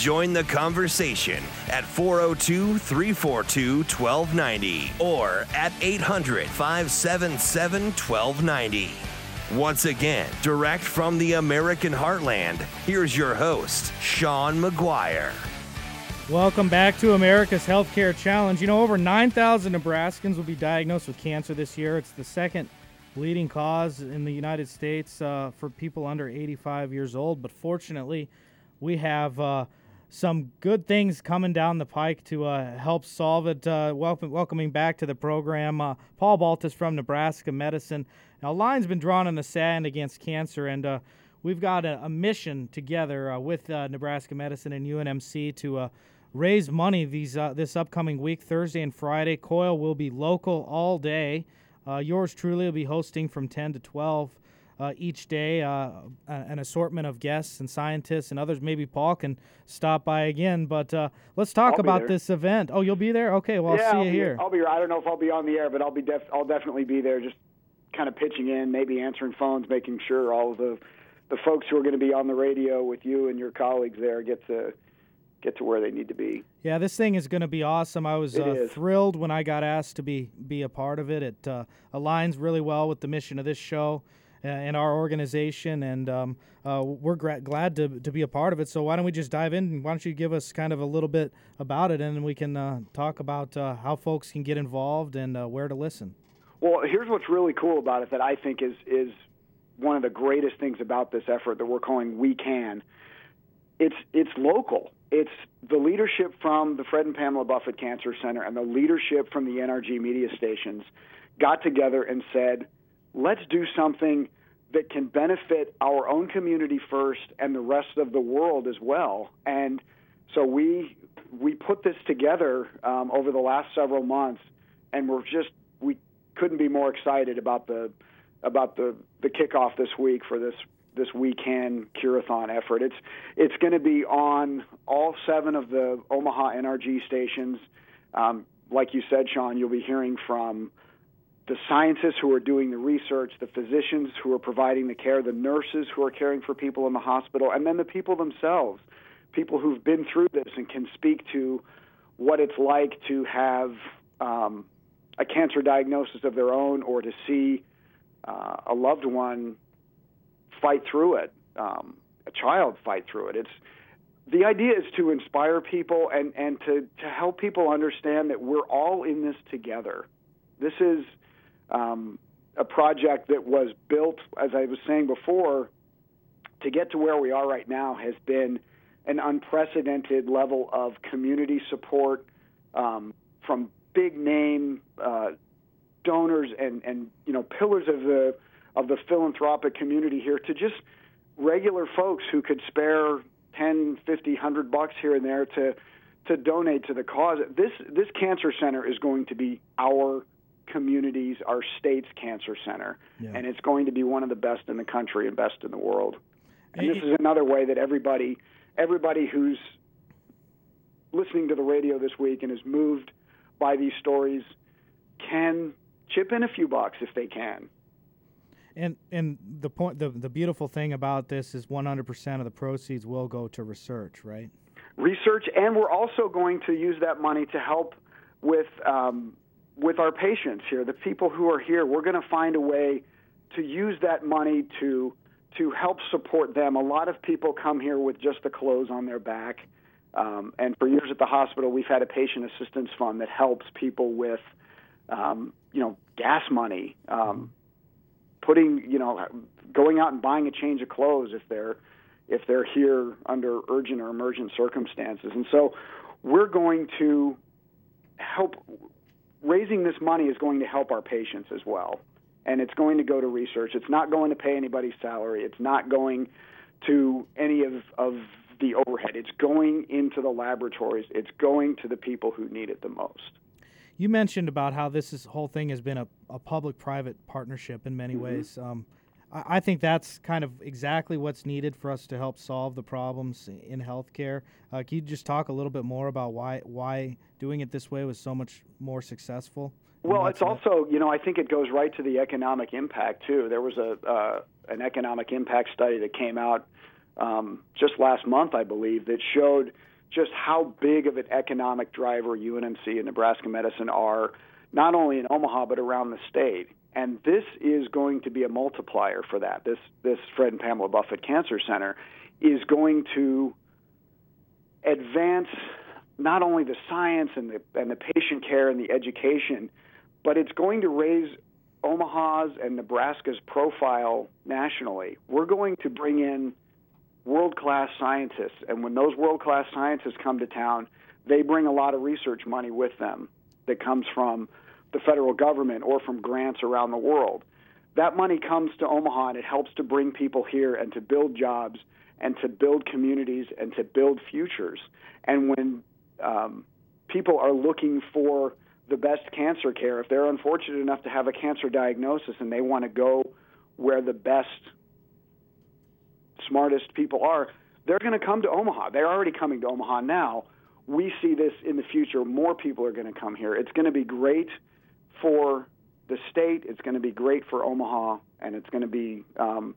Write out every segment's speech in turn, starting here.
Join the conversation at 402 342 1290 or at 800 577 1290. Once again, direct from the American heartland, here's your host, Sean McGuire. Welcome back to America's Healthcare Challenge. You know, over 9,000 Nebraskans will be diagnosed with cancer this year. It's the second leading cause in the United States uh, for people under 85 years old. But fortunately, we have uh, some good things coming down the pike to uh, help solve it. Uh, welcome, welcoming back to the program, uh, Paul Baltus from Nebraska Medicine. Now, a line's been drawn in the sand against cancer, and uh, we've got a, a mission together with Nebraska Medicine and UNMC to raise money these this upcoming week, Thursday and Friday. KOIL will be local all day. Uh, yours truly will be hosting from 10 to 12 uh, each day, uh, an assortment of guests and scientists and others. Maybe Paul can stop by again. But uh, let's talk I'll about this event. Oh, you'll be there? Okay, well, yeah, I'll see I'll you be, here. I'll be here. I don't know if I'll be on the air, but I'll be def- I'll definitely be there, just kind of pitching in, maybe answering phones, making sure all of the the folks who are going to be on the radio with you and your colleagues there get to get to where they need to be. Yeah, this thing is going to be awesome. I was uh, thrilled when I got asked to be be a part of it. It uh, aligns really well with the mission of this show and our organization, and um, uh, we're gra- glad to, to be a part of it. So why don't we just dive in? Why don't you give us kind of a little bit about it, and then we can uh, talk about uh, how folks can get involved and where to listen. Well, here's what's really cool about it that I think is is one of the greatest things about this effort that we're calling We Can. It's it's local it's the leadership from the Fred and Pamela Buffett Cancer Center and the leadership from the NRG media stations got together and said, let's do something that can benefit our own community first and the rest of the world as well. And so we we put this together um, over the last several months, and we're just we couldn't be more excited about the about the the kickoff this week for this this We Can Curathon effort. It's it's going to be on all seven of the Omaha NRG stations. Um, like you said, Sean, you'll be hearing from the scientists who are doing the research, the physicians who are providing the care, the nurses who are caring for people in the hospital, and then the people themselves, people who've been through this and can speak to what it's like to have um, a cancer diagnosis of their own or to see uh, a loved one fight through it, um, a child fight through it. It's the idea is to inspire people and, and to, to help people understand that we're all in this together. This is um, a project that was built, as I was saying before, to get to where we are right now has been an unprecedented level of community support um, from big name uh, donors and, and you know pillars of the of the philanthropic community here to just regular folks who could spare 10, 50, 100 bucks here and there to to donate to the cause. This this cancer center is going to be our community's, our state's cancer center, yeah. and it's going to be one of the best in the country and best in the world. And this is another way that everybody everybody who's listening to the radio this week and is moved by these stories can chip in a few bucks if they can. And and the point the the beautiful thing about this is 100% of the proceeds will go to research, right? Research, and we're also going to use that money to help with um, with our patients here, the people who are here. We're going to find a way to use that money to to help support them. A lot of people come here with just the clothes on their back. Um, and for years at the hospital, we've had a patient assistance fund that helps people with, um, you know, gas money, um, putting, you know, going out and buying a change of clothes if they're if they're here under urgent or emergent circumstances. And so we're going to help raising this money is going to help our patients as well. And it's going to go to research. It's not going to pay anybody's salary. It's not going to any of, of the overhead. It's going into the laboratories. It's going to the people who need it the most. You mentioned about how this is, whole thing has been a, a public-private partnership in many mm-hmm. ways. Um, I, I, think that's kind of exactly what's needed for us to help solve the problems in healthcare. Uh, can you just talk a little bit more about why why doing it this way was so much more successful? Well, it's also, you know, I think it goes right to the economic impact too. There was a uh, an economic impact study that came out um, just last month, I believe, that showed just how big of an economic driver UNMC and Nebraska Medicine are, not only in Omaha but around the state. And this is going to be a multiplier for that. This this Fred and Pamela Buffett Cancer Center is going to advance not only the science and the and the patient care and the education, but it's going to raise Omaha's and Nebraska's profile nationally. We're going to bring in world class scientists. And when those world class scientists come to town, they bring a lot of research money with them that comes from the federal government or from grants around the world. That money comes to Omaha and it helps to bring people here and to build jobs and to build communities and to build futures. And when um, people are looking for the best cancer care, if they're unfortunate enough to have a cancer diagnosis and they want to go where the best smartest people are, they're going to come to Omaha. They're already coming to Omaha now. We see this in the future. More people are going to come here. It's going to be great for the state. It's going to be great for Omaha, and it's going to be um,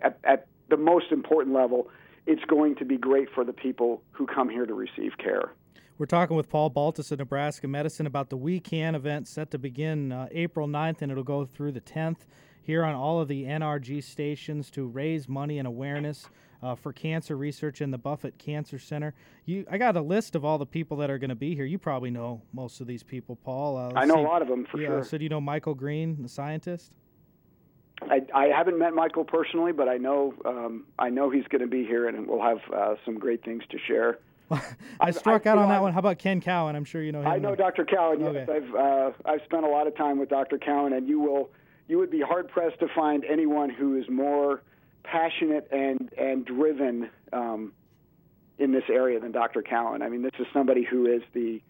at, at the most important level. It's going to be great for the people who come here to receive care. We're talking with Paul Baltus of Nebraska Medicine about the We Can event set to begin uh, April 9th, and it'll go through the 10th here on all of the NRG stations to raise money and awareness uh, for cancer research in the Buffett Cancer Center. You, I got a list of all the people that are going to be here. You probably know most of these people, Paul. Uh, I know see. a lot of them for yeah, sure. So do you know Michael Green, the scientist? I, I haven't met Michael personally, but I know um, I know he's going to be here, and we'll have uh, some great things to share. I struck out on that one. How about Ken Cowan? I'm sure you know him. I know Dr. Cowan. Yes, okay. I've uh, I've spent a lot of time with Dr. Cowan, and you will you would be hard pressed to find anyone who is more passionate and and driven um, in this area than Dr. Cowan. I mean, this is somebody who is the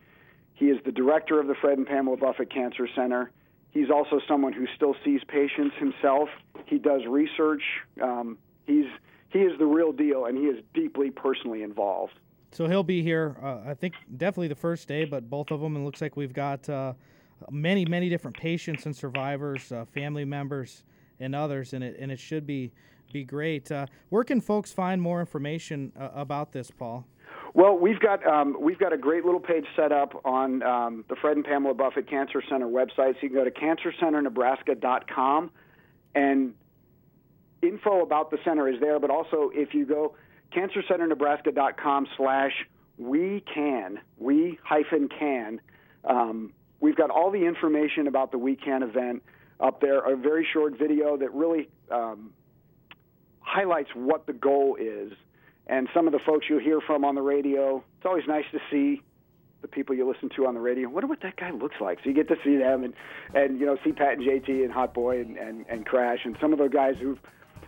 he is the director of the Fred and Pamela Buffett Cancer Center. He's also someone who still sees patients himself. He does research. Um, he's he is the real deal, and he is deeply personally involved. So he'll be here. Uh, I think definitely the first day, but both of them. It looks like we've got. Uh, many, many different patients and survivors, uh, family members, and others, and it and it should be be great. Uh, where can folks find more information uh, about this, Paul? Well, we've got um, we've got a great little page set up on um, the Fred and Pamela Buffett Cancer Center website. So you can go to cancercenternebraska.com, and info about the center is there. But also, if you go cancercenternebraska.com slash we can we hyphen can um, We've got all the information about the We Can event up there, a very short video that really um, highlights what the goal is. And some of the folks you'll hear from on the radio, it's always nice to see the people you listen to on the radio. Wonder what that guy looks like. So you get to see them and, and you know, see Pat and JT and Hot Boy and, and, and Crash and some of the guys who've,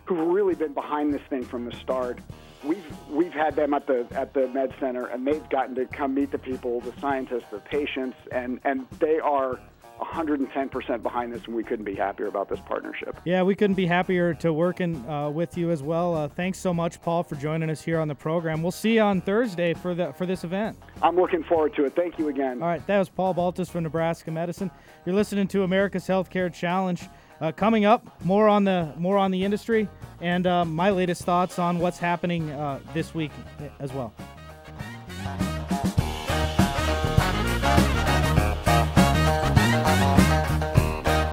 who've really been behind this thing from the start we've we've had them at the at the med center, and they've gotten to come meet the people, the scientists, the patients, and and they are 110% behind this, and we couldn't be happier about this partnership. Yeah, we couldn't be happier to working uh, with you as well. Uh, thanks so much, Paul, for joining us here on the program. We'll see you on Thursday for the for this event. I'm looking forward to it. Thank you again. All right, that was Paul Baltus from Nebraska Medicine. You're listening to America's Healthcare Challenge. Uh, coming up, more on the more on the industry and uh, my latest thoughts on what's happening uh, this week as well.